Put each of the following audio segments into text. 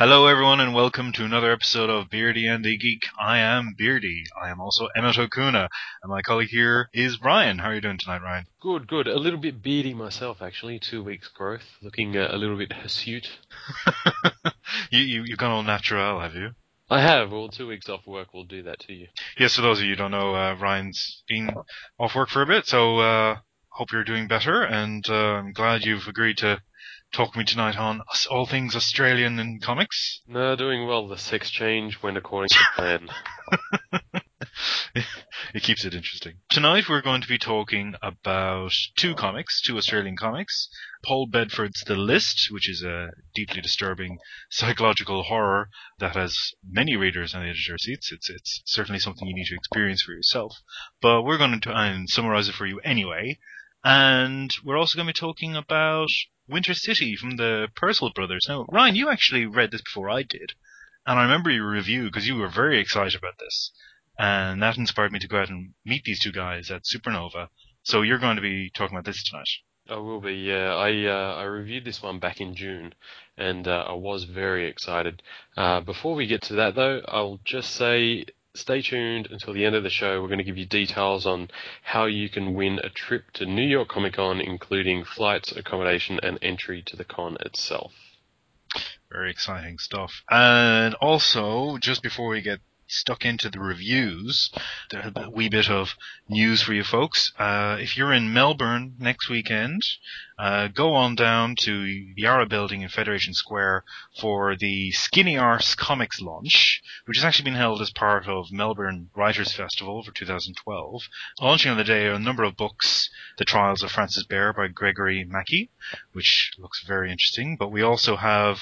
Hello, everyone, and welcome to another episode of Beardy and the Geek. I am Beardy. I am also Emmet O'Cuana, and my colleague here is Ryan. How are you doing tonight, Ryan? Good, good. A little bit beardy myself, actually. Two weeks growth, looking uh, a little bit hirsute. you, you you've gone all natural, have you? I have. Well, two weeks off work will do that to you. Yes, for those of you who don't know, uh, Ryan's been off work for a bit, so uh, hope you're doing better, and uh, I'm glad you've agreed to talk to me tonight on all things Australian in comics. No, doing well. The sex change went according to plan. it keeps it interesting. Tonight we're going to be talking about two comics, two Australian comics. Paul Bedford's The List, which is a deeply disturbing psychological horror that has many readers on the edge of their seats. It's it's certainly something you need to experience for yourself. But we're going to try and summarize it for you anyway. And we're also going to be talking about Winter City from the Purcell brothers. Now, Ryan, you actually read this before I did, and I remember your review because you were very excited about this, and that inspired me to go out and meet these two guys at Supernova. So you're going to be talking about this tonight. I will be. Yeah, I uh, I reviewed this one back in June, and uh, I was very excited. Uh, before we get to that, though, I'll just say stay tuned until the end of the show. We're going to give you details on how you can win a trip to New York Comic Con, including flights, accommodation, and entry to the con itself. Very exciting stuff. And also, just before we get stuck into the reviews, There's a wee bit of news for you folks. Uh, if you're in Melbourne next weekend, uh, go on down to Yarra building in Federation Square for the Skinny Arse Comics launch, which has actually been held as part of Melbourne Writers Festival for 2012. Launching on the day are a number of books, The Trials of Francis Bere by Gregory Mackey, which looks very interesting, but we also have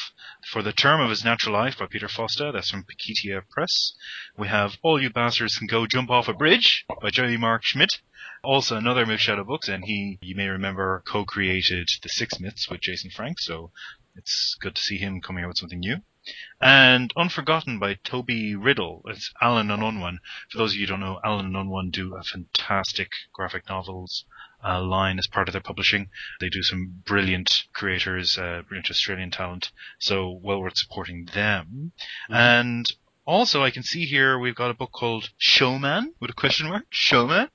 For the Term of His Natural Life by Peter Foster, that's from Paketia Press. We have All You Bastards Can Go Jump Off a Bridge by Jerry Mark Schmidt. Also another Milk Shadow books, and he, you may remember, co-created the Sixsmiths with Jason Frank, so it's good to see him coming out with something new. And Unforgotten by Tohby Riddle. It's Allen and Unwin. For those of you who don't know, Allen and Unwin do a fantastic graphic novels uh, line as part of their publishing. They do some brilliant creators, uh, brilliant Australian talent, so well worth supporting them. Mm-hmm. And also, I can see here we've got a book called Showman with a question mark. Showman.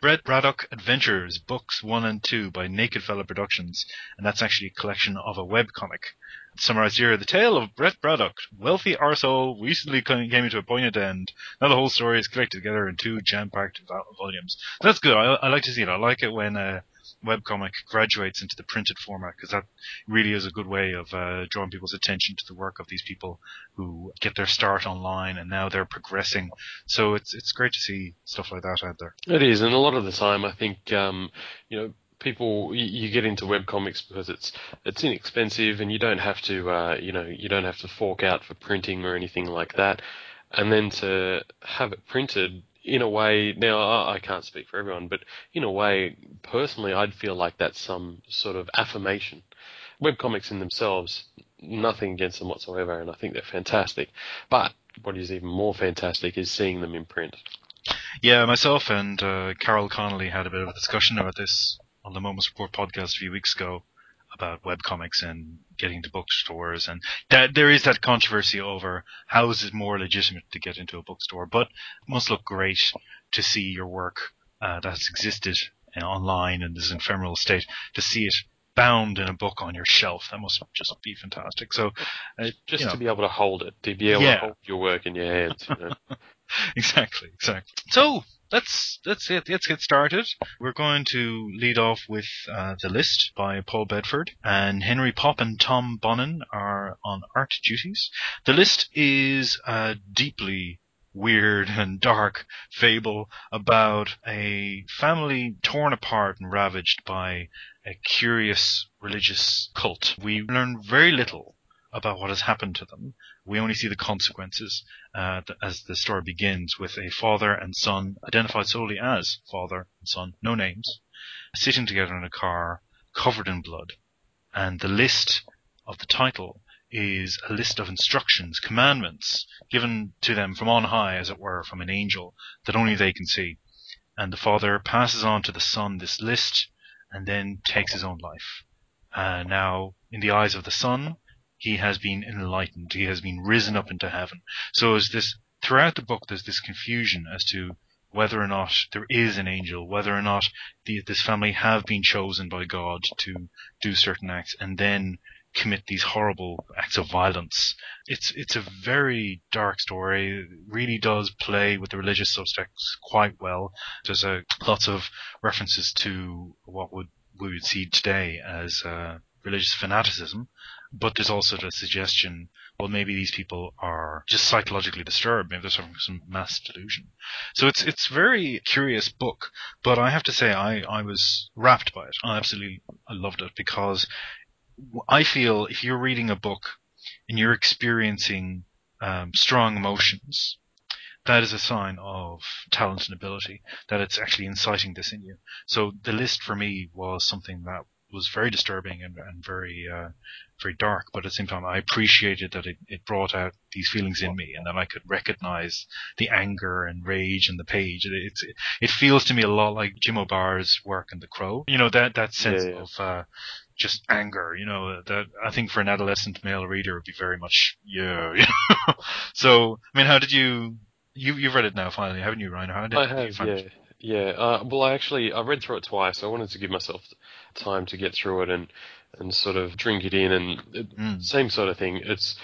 Brett Braddock Adventures, books one and two by Naked Fella Productions, and that's actually a collection of a web comic. Summarized here, the tale of Brett Braddock, wealthy arsehole, recently came into a poignant end. Now the whole story is collected together in two jam-packed volumes. So that's good. I, I, like to see it. I like it when uh, webcomic graduates into the printed format because that really is a good way of uh, drawing people's attention to the work of these people who get their start online and now they're progressing. So it's it's great to see stuff like that out there. It is, and a lot of the time I think um, you know people you, get into web comics because it's it's inexpensive and you don't have to uh, you know you don't have to fork out for printing or anything like that and then to have it printed in a way, now I can't speak for everyone, but in a way, personally, I'd feel like that's some sort of affirmation. Webcomics in themselves, nothing against them whatsoever, and I think they're fantastic. But what is even more fantastic is seeing them in print. Yeah, myself and uh, Carol Connolly had a bit of a discussion about this on the Momus Report podcast a few weeks ago about webcomics and getting to bookstores, and that there is that controversy over how is it more legitimate to get into a bookstore, but it must look great to see your work uh, that's existed online in this ephemeral state to see it bound in a book on your shelf. That must just be fantastic. So, uh, just you know, to be able to hold it, to be able yeah. to hold your work in your hands. You know? exactly, exactly. So let's let's get, let's get started. We're going to lead off with uh, the list by Paul Bedford, and Henry Pop and Tom Bonin are on art duties. The list is a deeply weird and dark fable about a family torn apart and ravaged by a curious religious cult. We learn very little about what has happened to them. We only see the consequences uh, as the story begins with a father and son identified solely as father and son, no names, sitting together in a car covered in blood. And the list of the title is a list of instructions, commandments given to them from on high, as it were, from an angel that only they can see. And the father passes on to the son this list and then takes his own life. Uh, now, in the eyes of the son, he has been enlightened. He has been risen up into heaven. So is this throughout the book? There's this confusion as to whether or not there is an angel, whether or not the, this family have been chosen by God to do certain acts, and then commit these horrible acts of violence. It's it's a very dark story. It really does play with the religious subtext quite well. There's a lots of references to what would we would see today as uh, religious fanaticism, but there's also the suggestion, well, maybe these people are just psychologically disturbed. Maybe they're suffering some mass delusion. So it's it's very curious book, but I have to say I, I was rapt by it. I absolutely I loved it because I feel if you're reading a book and you're experiencing um, strong emotions, that is a sign of talent and ability, that it's actually inciting this in you. So the list for me was something that was very disturbing and, and very uh, very dark, but at the same time I appreciated that it, it brought out these feelings in me and that I could recognize the anger and rage in the page. It, it, it feels to me a lot like Jim O'Barr's work in The Crow. You know, that, that sense Yeah, yeah. of uh, just anger, you know, that I think for an adolescent male reader would be very much, yeah. So, I mean, how did you, you, you've read it now finally, haven't you, Ryan? How did I you have, find yeah, it? Yeah. Uh, well, I actually I read through it twice. I wanted to give myself time to get through it and and sort of drink it in. And it, Mm. same sort of thing. It's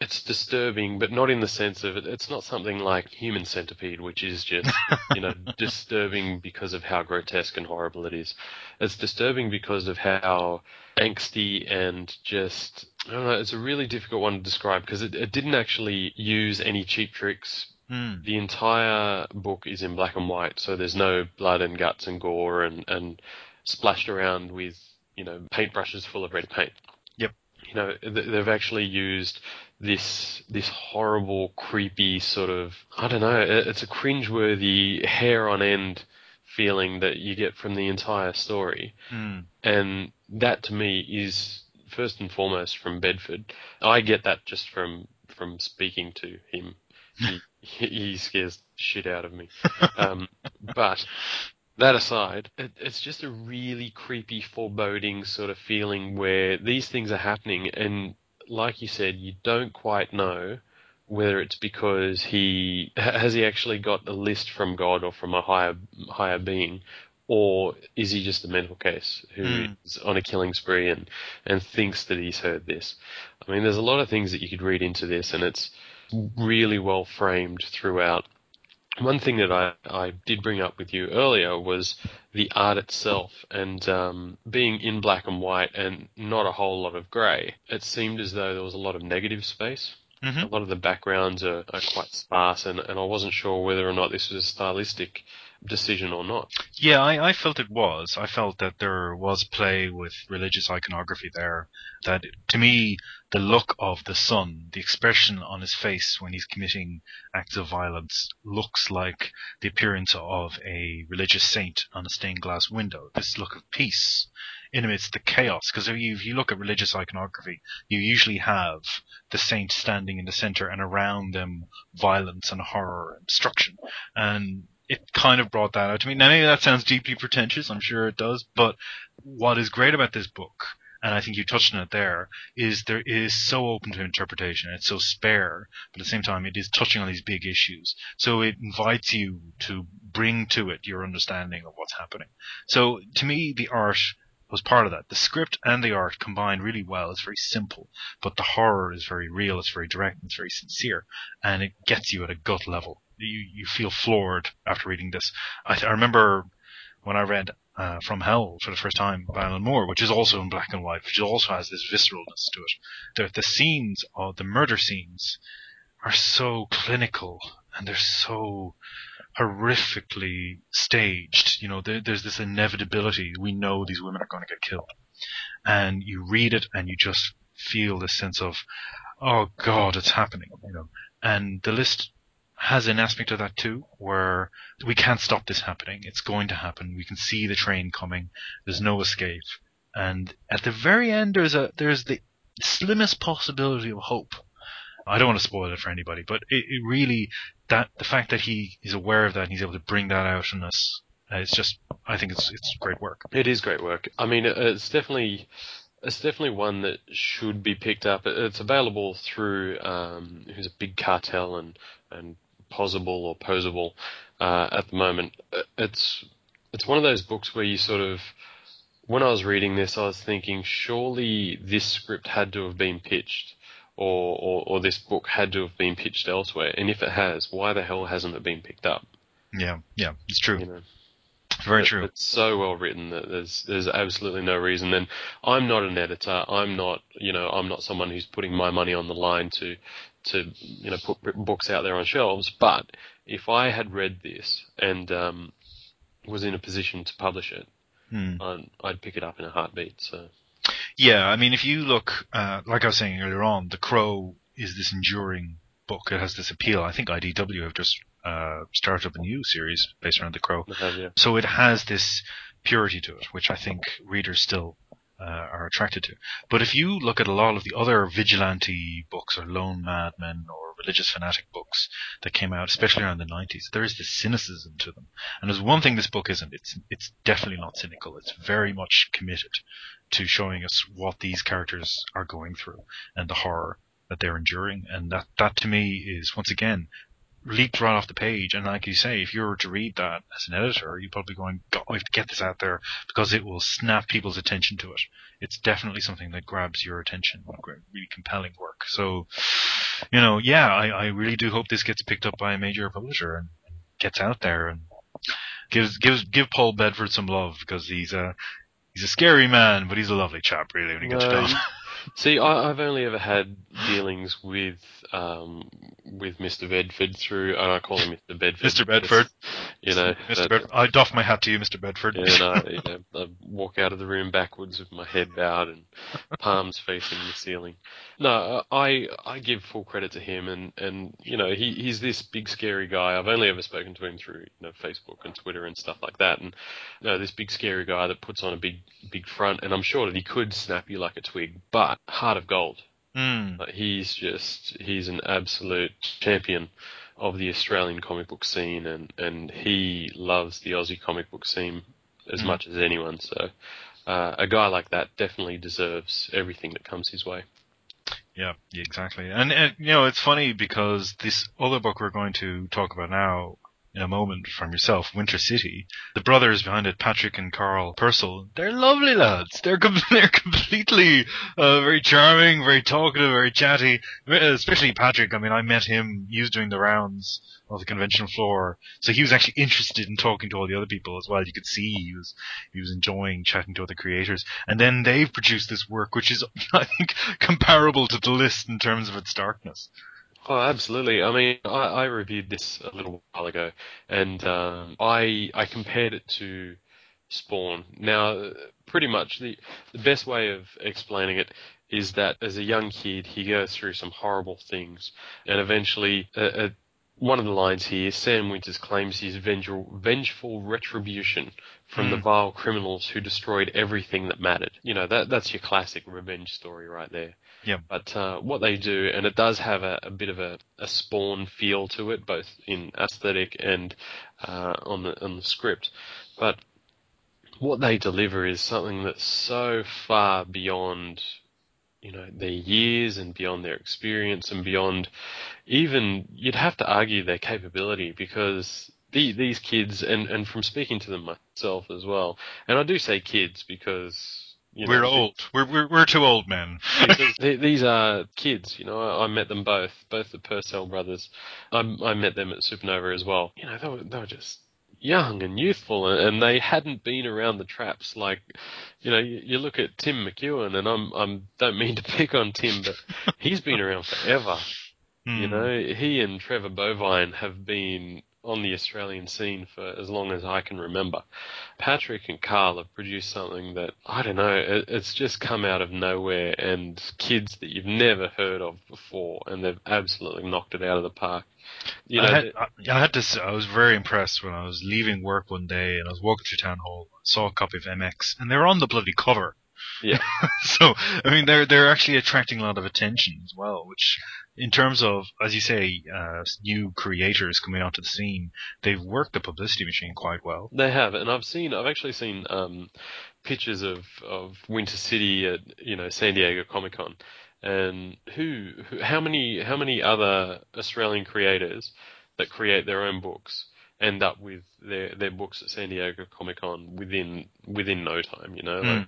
it's disturbing, but not in the sense of it. It's not something like Human Centipede, which is just you know disturbing because of how grotesque and horrible it is. It's disturbing because of how angsty and just I don't know. It's a really difficult one to describe because it, it didn't actually use any cheap tricks Mm. the entire book is in black and white, so there's no blood and guts and gore and, and splashed around with, you know, paintbrushes full of red paint. Yep. You know, th- they've actually used this this horrible, creepy sort of I don't know. It's a cringeworthy, hair on end feeling that you get from the entire story, Mm. and that to me is first and foremost from Bedford. I get that just from from speaking to him. He he scares the shit out of me. Um, but that aside, it, it's just a really creepy, foreboding sort of feeling where these things are happening, and like you said, you don't quite know whether it's because he has he actually got a list from God or from a higher higher being, or is he just a mental case who Hmm. is on a killing spree and and thinks that he's heard this? I mean, there's a lot of things that you could read into this, and it's really well framed throughout. One thing that I, I did bring up with you earlier was the art itself and um, being in black and white and not a whole lot of grey. It seemed as though there was a lot of negative space. Mhm. A lot of the backgrounds are, are quite sparse, and, and I wasn't sure whether or not this was a stylistic decision or not. Yeah, I, I felt it was. I felt that there was play with religious iconography there. That to me, the look of the son, the expression on his face when he's committing acts of violence, looks like the appearance of a religious saint on a stained glass window. This look of peace in amidst the chaos. Because if you, if you look at religious iconography, you usually have the saint standing in the center and around them violence and horror and destruction. And it kind of brought that out to me. Now, maybe that sounds deeply pretentious. I'm sure it does. But what is great about this book, and I think you touched on it there, is there is so open to interpretation. It's so spare, but at the same time, it is touching on these big issues. So it invites you to bring to it your understanding of what's happening. So to me, the art was part of that. The script and the art combined really well. It's very simple, but the horror is very real. It's very direct. It's very sincere, and it gets you at a gut level. You you feel floored after reading this. I, I remember when I read uh, From Hell for the first time by Alan Moore, which is also in black and white, which also has this visceralness to it. The the scenes of the murder scenes are so clinical and they're so horrifically staged. You know, there, there's this inevitability. We know these women are going to get killed, and you read it and you just feel this sense of, oh God, it's happening. You know, and the list has an aspect of that too, where we can't stop this happening. It's going to happen. We can see the train coming. There's no escape. And at the very end, there's a there's the slimmest possibility of hope. I don't want to spoil it for anybody, but it, it really that the fact that he is aware of that and he's able to bring that out in us, uh, it's just I think it's it's great work. It is great work. I mean, it's definitely it's definitely one that should be picked up. It's available through um, who's a big cartel and and possible or posable uh, at the moment. It's it's one of those books where you sort of when I was reading this, I was thinking surely this script had to have been pitched. Or, or, or this book had to have been pitched elsewhere, and if it has, why the hell hasn't it been picked up? Yeah, yeah, it's true. You know, Very true. It's so well written that there's there's absolutely no reason. And I'm not an editor. I'm not you know I'm not someone who's putting my money on the line to to you know put books out there on shelves. But if I had read this and um, was in a position to publish it, Hmm. I'd, I'd pick it up in a heartbeat. So Yeah, I mean, if you look, uh, like I was saying earlier on, The Crow is this enduring book. It has this appeal. I think IDW have just uh, started up a new series based around The Crow. Have, yeah. So it has this purity to it, which I think readers still uh, are attracted to. But if you look at a lot of the other vigilante books or lone madmen or religious fanatic books that came out, especially around the 90s, there is this cynicism to them. And there's one thing this book isn't. It's it's definitely not cynical. It's very much committed to showing us what these characters are going through and the horror that they're enduring. And that that to me is once again leaped right off the page. And like you say, if you were to read that as an editor, you're probably going, God, I have to get this out there because it will snap people's attention to it. It's definitely something that grabs your attention. Really compelling work. So, you know, yeah, I, I really do hope this gets picked up by a major publisher and gets out there and gives gives give Paul Bedford some love because he's a he's a scary man, but he's a lovely chap, really, when he gets to No, know him. you- See, I, I've only ever had dealings with um, with Mr. Bedford through, and I call him Mr. Bedford. Mr. Bedford. You know, Mr. that- Bedford. I doff my hat to you, Mr. Bedford. and I, you know, I walk out of the room backwards with my head bowed and palms facing the ceiling. No, I I give full credit to him, and and you know he he's this big scary guy. I've only ever spoken to him through you know Facebook and Twitter and stuff like that, and you know, this big scary guy that puts on a big big front, and I'm sure that he could snap you like a twig, but heart of gold. Mm. Like, he's just he's an absolute champion of the Australian comic book scene, and and he loves the Aussie comic book scene as Mm. much as anyone. So uh, a guy like that definitely deserves everything that comes his way. Yeah, yeah, exactly. And, and you know, it's funny because this other book we're going to talk about now in a moment from yourself, Winter City, the brothers behind it, Patrick and Carl Purcell, they're lovely lads. They're com- they're completely uh, very charming, very talkative, very chatty. Especially Patrick. I mean, I met him. He was doing the rounds of the convention floor, so he was actually interested in talking to all the other people as well. You could see he was he was enjoying chatting to other creators. And then they've produced this work, which is I think comparable to the list in terms of its darkness. Oh, absolutely. I mean, I, I reviewed this a little while ago, and um, I I compared it to Spawn. Now, pretty much the the best way of explaining it is that as a young kid, he goes through some horrible things, and eventually, uh, one of the lines here, Sam Winters claims his vengeful, vengeful retribution from the Hmm. vile criminals who destroyed everything that mattered. You know, that that's your classic revenge story right there. Yeah. But uh, what they do, and it does have a, a bit of a, a spawn feel to it, both in aesthetic and uh, on the on the script. But what they deliver is something that's so far beyond, you know, their years and beyond their experience and beyond even you'd have to argue their capability because the, these kids and and from speaking to them myself as well, and I do say kids because. You know, we're old. We're, we're we're two old men. these are kids. You know, I, I met them both, both the Purcell brothers. I, I met them at Supernova as well. You know, they were they were just young and youthful, and, and they hadn't been around the traps. Like, you know, you, you look at Tim McEwen, and I'm I'm don't mean to pick on Tim, but he's been around forever. You Hmm. know, he and Trevor Bovine have been on the Australian scene for as long as I can remember. Patrick and Carl have produced something that I don't know. It, it's just come out of nowhere, and kids that you've never heard of before, and they've absolutely knocked it out of the park. You know, I, had, I, I had to. I was very impressed when I was leaving work one day and I was walking through town hall. Saw a copy of MX, and they were on the bloody cover. Yeah. so I mean, they're they're actually attracting a lot of attention as well, which in terms of, as you say, uh, new creators coming onto the scene, they've worked the publicity machine quite well. They have, and I've seen, I've actually seen um, pictures of, of Winter City at you know San Diego Comic Con, and who, who, how many, how many other Australian creators that create their own books end up with their their books at San Diego Comic Con within within no time. You know, hmm. like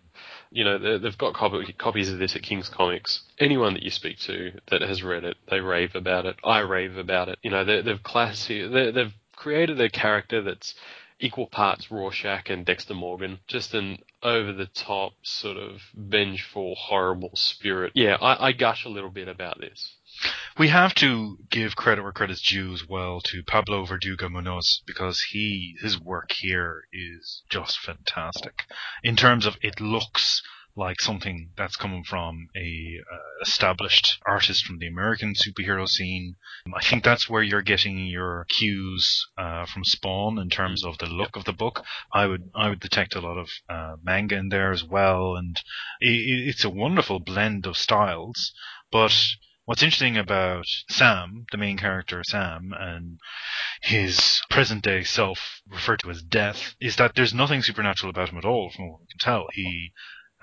you know they've got copy, copies of this at King's Comics. Anyone that you speak to that has read it, they rave about it. I rave about it. You know, they, they've classy, they, they've created a character that's equal parts Rorschach and Dexter Morgan. Just an over the top sort of vengeful, horrible spirit. Yeah, I, I gush a little bit about this. We have to give credit where credit's due as well to Pablo Verdugo Munoz because he his work here is just fantastic. In terms of it looks like something that's coming from a uh, established artist from the American superhero scene. I think that's where you're getting your cues uh, from Spawn in terms of the look of the book. I would I would detect a lot of uh, manga in there as well, and it, it's a wonderful blend of styles. But what's interesting about Sam, the main character Sam, and his present day self, referred to as Death, is that there's nothing supernatural about him at all, from what we can tell. He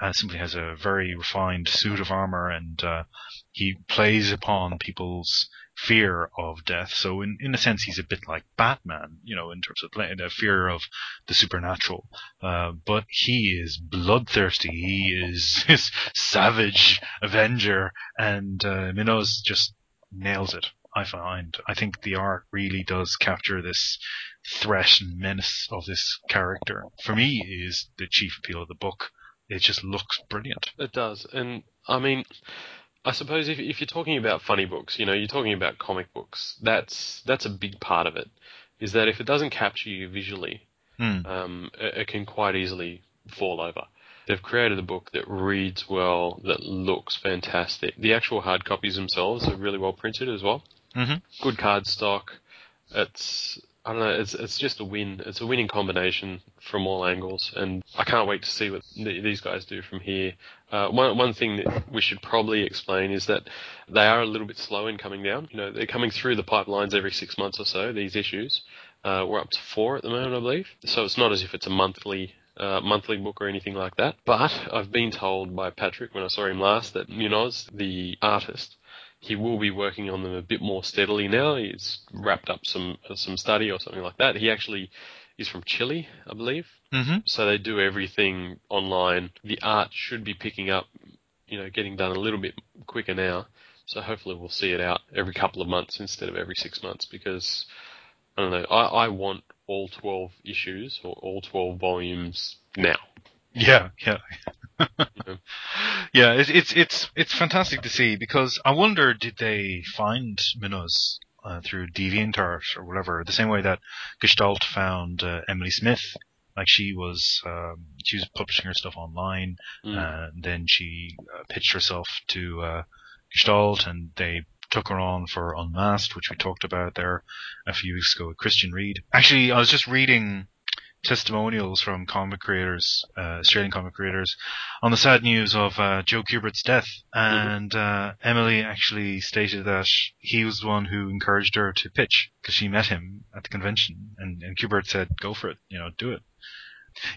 uh, simply has a very refined suit of armor, and uh, he plays upon people's fear of death. So, in, in a sense, he's a bit like Batman, you know, in terms of the fear of the supernatural. Uh, but he is bloodthirsty. He is this savage avenger, and uh, Munoz just nails it. I find. I think the art really does capture this threat and menace of this character. For me, is the chief appeal of the book it just looks brilliant. It does, and I mean, I suppose if if you're talking about funny books, you know, you're talking about comic books. That's that's a big part of it. Is that if it doesn't capture you visually, Hmm. um, it, it can quite easily fall over. They've created a book that reads well, that looks fantastic. The actual hard copies themselves are really well printed as well. Mhm. Good card stock. It's I don't know. It's it's just a win. It's a winning combination from all angles, and I can't wait to see what th- these guys do from here. Uh, one one thing that we should probably explain is that they are a little bit slow in coming down. You know, they're coming through the pipelines every six months or so. These issues, uh, we're up to four at the moment, I believe. So it's not as if it's a monthly uh, monthly book or anything like that. But I've been told by Patrick when I saw him last that Munoz, the artist, he will be working on them a bit more steadily now. He's wrapped up some some study or something like that. He actually is from Chile, I believe. Mhm. So they do everything online. The art should be picking up, you know, getting done a little bit quicker now. So hopefully we'll see it out every couple of months instead of every six months because I don't know. I, I want all twelve issues or all twelve volumes now. Yeah, yeah. yeah, it's it's it's it's fantastic to see because I wonder did they find Munoz uh, through DeviantArt or whatever, the same way that Gestalt found uh, Emily Smith. Like she was, um, she was publishing her stuff online, Mm. and then she uh, pitched herself to uh, Gestalt, and they took her on for Unmasked, which we talked about there a few weeks ago with Christian Read. Actually, I was just reading testimonials from comic creators, uh, Australian comic creators, on the sad news of uh, Joe Kubert's death. And uh, Emily actually stated that he was the one who encouraged her to pitch because she met him at the convention, and, and Kubert said, "Go for it, you know, do it."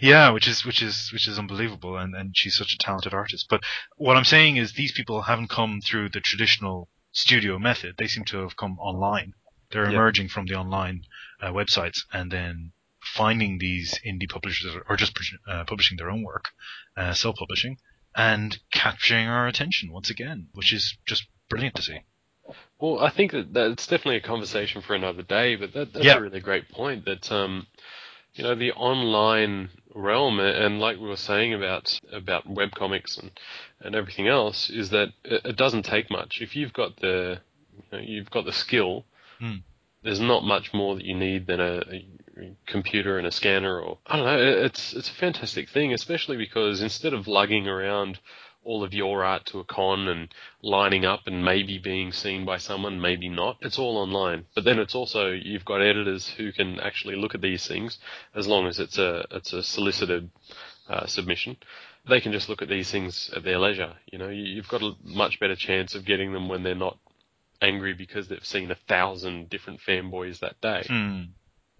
Yeah, which is which is which is unbelievable, and and she's such a talented artist. But what I'm saying is, these people haven't come through the traditional studio method. They seem to have come online. They're Yeah. emerging from the online uh, websites and then finding these indie publishers or just uh, publishing their own work, uh, self-publishing, and capturing our attention once again, which is just brilliant to see. Well, I think that that's definitely a conversation for another day, but that, that's Yeah. a really great point that, um, you know, the online realm and like we were saying about, about webcomics and, and everything else is that it, it doesn't take much. If you've got the, you know, you've got the skill, Hmm. there's not much more that you need than a computer and a scanner or, I don't know, it's, it's a fantastic thing, especially because instead of lugging around all of your art to a con and lining up and maybe being seen by someone, maybe not. It's all online. But then it's also you've got editors who can actually look at these things as long as it's a it's a solicited uh, submission, they can just look at these things at their leisure. You know, you, you've got a much better chance of getting them when they're not angry because they've seen a thousand different fanboys that day. Hmm.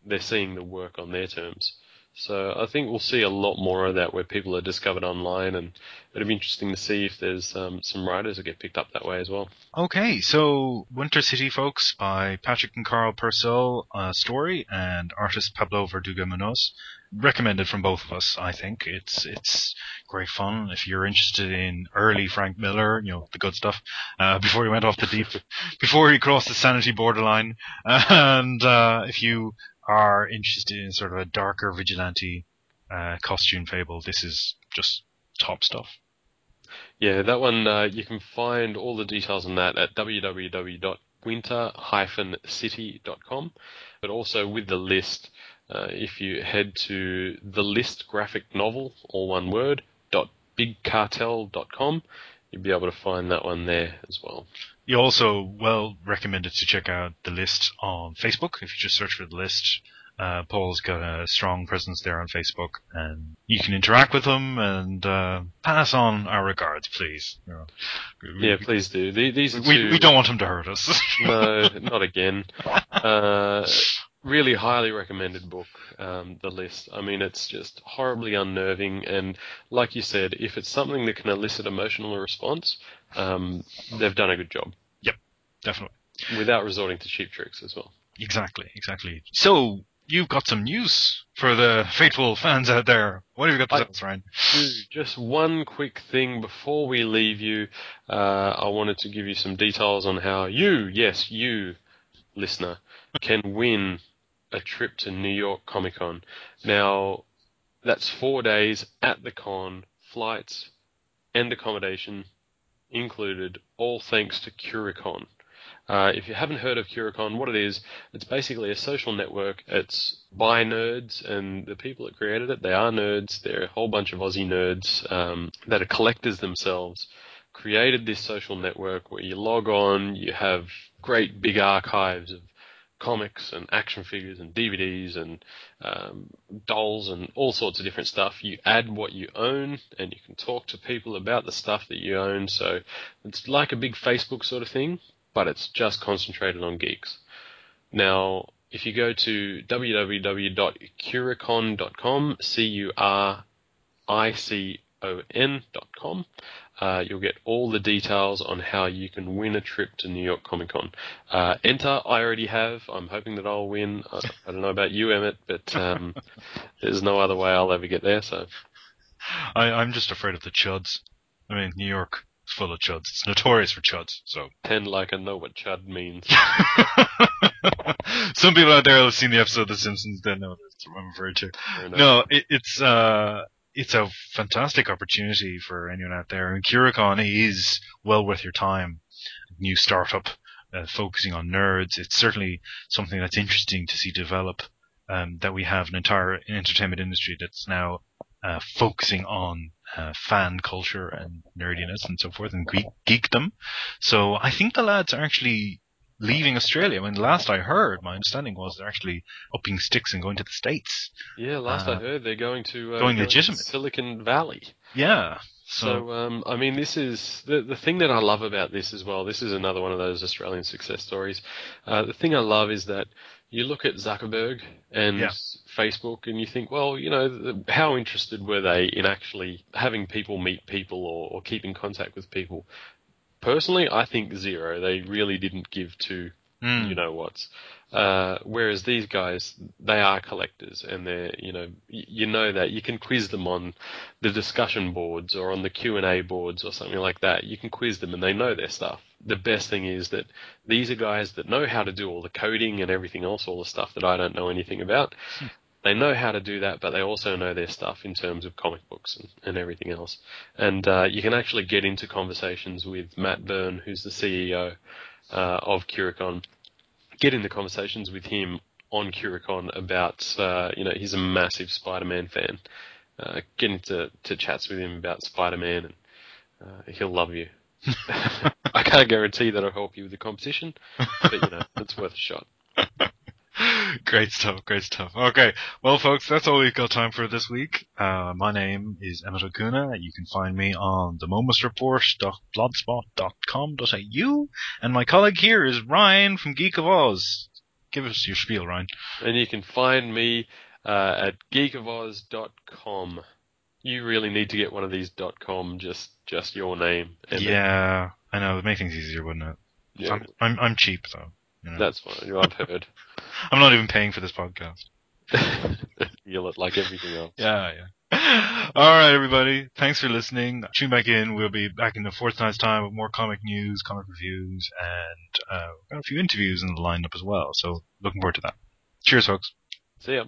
They're seeing the work on their terms. So I think we'll see a lot more of that where people are discovered online, and it'll be interesting to see if there's um, some writers that get picked up that way as well. Okay, so Winter City Folks by Patrick and Carl Purcell, uh, story, and artist Pablo Verdugo Munoz. Recommended from both of us, I think. It's it's great fun if you're interested in early Frank Miller, you know the good stuff. Uh, before he went off the deep, before he crossed the sanity borderline, and uh, if you are interested in sort of a darker vigilante uh, costume fable, this is just top stuff. Yeah, that one uh, you can find all the details on that at www.winter-city.com, but also with the list. Uh, if you head to the list graphic novel, all one word, dot bigcartel.com, you'll be able to find that one there as well. You're also well recommended to check out the list on Facebook. If you just search for the list, uh, Paul's got a strong presence there on Facebook, and you can interact with him and uh, pass on our regards, please. You know, we- Yeah, please do. These we, two. we don't want him to hurt us. no, not again. Uh, really highly recommended book, um, The List. I mean, it's just horribly unnerving, and like you said, if it's something that can elicit emotional response, um, they've done a good job Yep, Definitely. without resorting to cheap tricks as well. Exactly, exactly. So you've got some news for the faithful fans out there. What have you got to tell us, Ryan? Just one quick thing before we leave you. Uh, I wanted to give you some details on how you, yes, you, listener, can win a trip to New York Comic Con. Now, that's four days at the con, flights and accommodation included, all thanks to Curicon. Uh, if you haven't heard of Curicon, what it is, it's basically a social network. It's by nerds, and the people that created it, they are nerds. They're a whole bunch of Aussie nerds um, that are collectors themselves. Created this social network where you log on, you have great big archives of comics and action figures and DVDs and um, dolls and all sorts of different stuff. You add what you own, and you can talk to people about the stuff that you own. So it's like a big Facebook sort of thing, but it's just concentrated on geeks. Now, if you go to www.curicon.com, C-U-R-I-C-O-N.com, uh, you'll get all the details on how you can win a trip to New York Comic Con. Uh, enter, I already have. I'm hoping that I'll win. I, I don't know about you, Emmet, but um, there's no other way I'll ever get there. So I, I'm just afraid of the chuds. I mean, New York is full of chuds. It's notorious for chuds. So pretend like I know what chud means. some people out there have seen the episode of The Simpsons. They know what I'm referring to. No, it, it's uh, it's a fantastic opportunity for anyone out there. And Curicon is well worth your time. New startup uh, focusing on nerds. It's certainly something that's interesting to see develop. Um, that we have an entire entertainment industry that's now uh, focusing on uh, fan culture and nerdiness and so forth and geek- geekdom. So I think the lads are actually leaving Australia. I mean, last I heard, my understanding was they're actually upping sticks and going to the States. Yeah, last Uh, I heard, they're going to uh, going legitimate. Silicon Valley. Yeah. So, So, um, I mean, this is the the thing that I love about this as well. This is another one of those Australian success stories. Uh, the thing I love is that you look at Zuckerberg and Yeah. Facebook, and you think, well, you know, the, how interested were they in actually having people meet people or, or keep in contact with people? Personally, I think zero. They really didn't give two mm, you know what's. Uh, whereas these guys, they are collectors, and they're you know you know that you can quiz them on the discussion boards or on the Q and A boards or something like that. You can quiz them, and they know their stuff. The best thing is that these are guys that know how to do all the coding and everything else, all the stuff that I don't know anything about. They know how to do that, but they also know their stuff in terms of comic books and, and everything else. And uh, you can actually get into conversations with Matt Byrne, who's the CEO uh, of Curicon, get into conversations with him on Curicon about, uh, you know, he's a massive Spider-Man fan. Uh, get into to chats with him about Spider-Man, and uh, he'll love you. I can't guarantee that I'll help you with the competition, but you know, it's worth a shot. great stuff, great stuff. Okay, well, folks, that's all we've got time for this week. Uh, my name is Emmet O'Cuana. You can find me on themomusreport.blogspot.com.au, and my colleague here is Ryan from Geek of Oz. Give us your spiel, Ryan. And you can find me uh, at geekofoz.com. You really need to get one of these .com, just just your name. Emmet. Yeah, I know. It'd make things easier, wouldn't it? yeah, I'm, I'm I'm cheap though. You know? that's fine. I've heard. I'm not even paying for this podcast. Yell it like everything else. Yeah, yeah. All right, everybody. Thanks for listening. Tune back in. We'll be back in a fortnight's time with more comic news, comic reviews, and uh, we've got a few interviews in the lineup as well. So looking forward to that. Cheers, folks. See ya.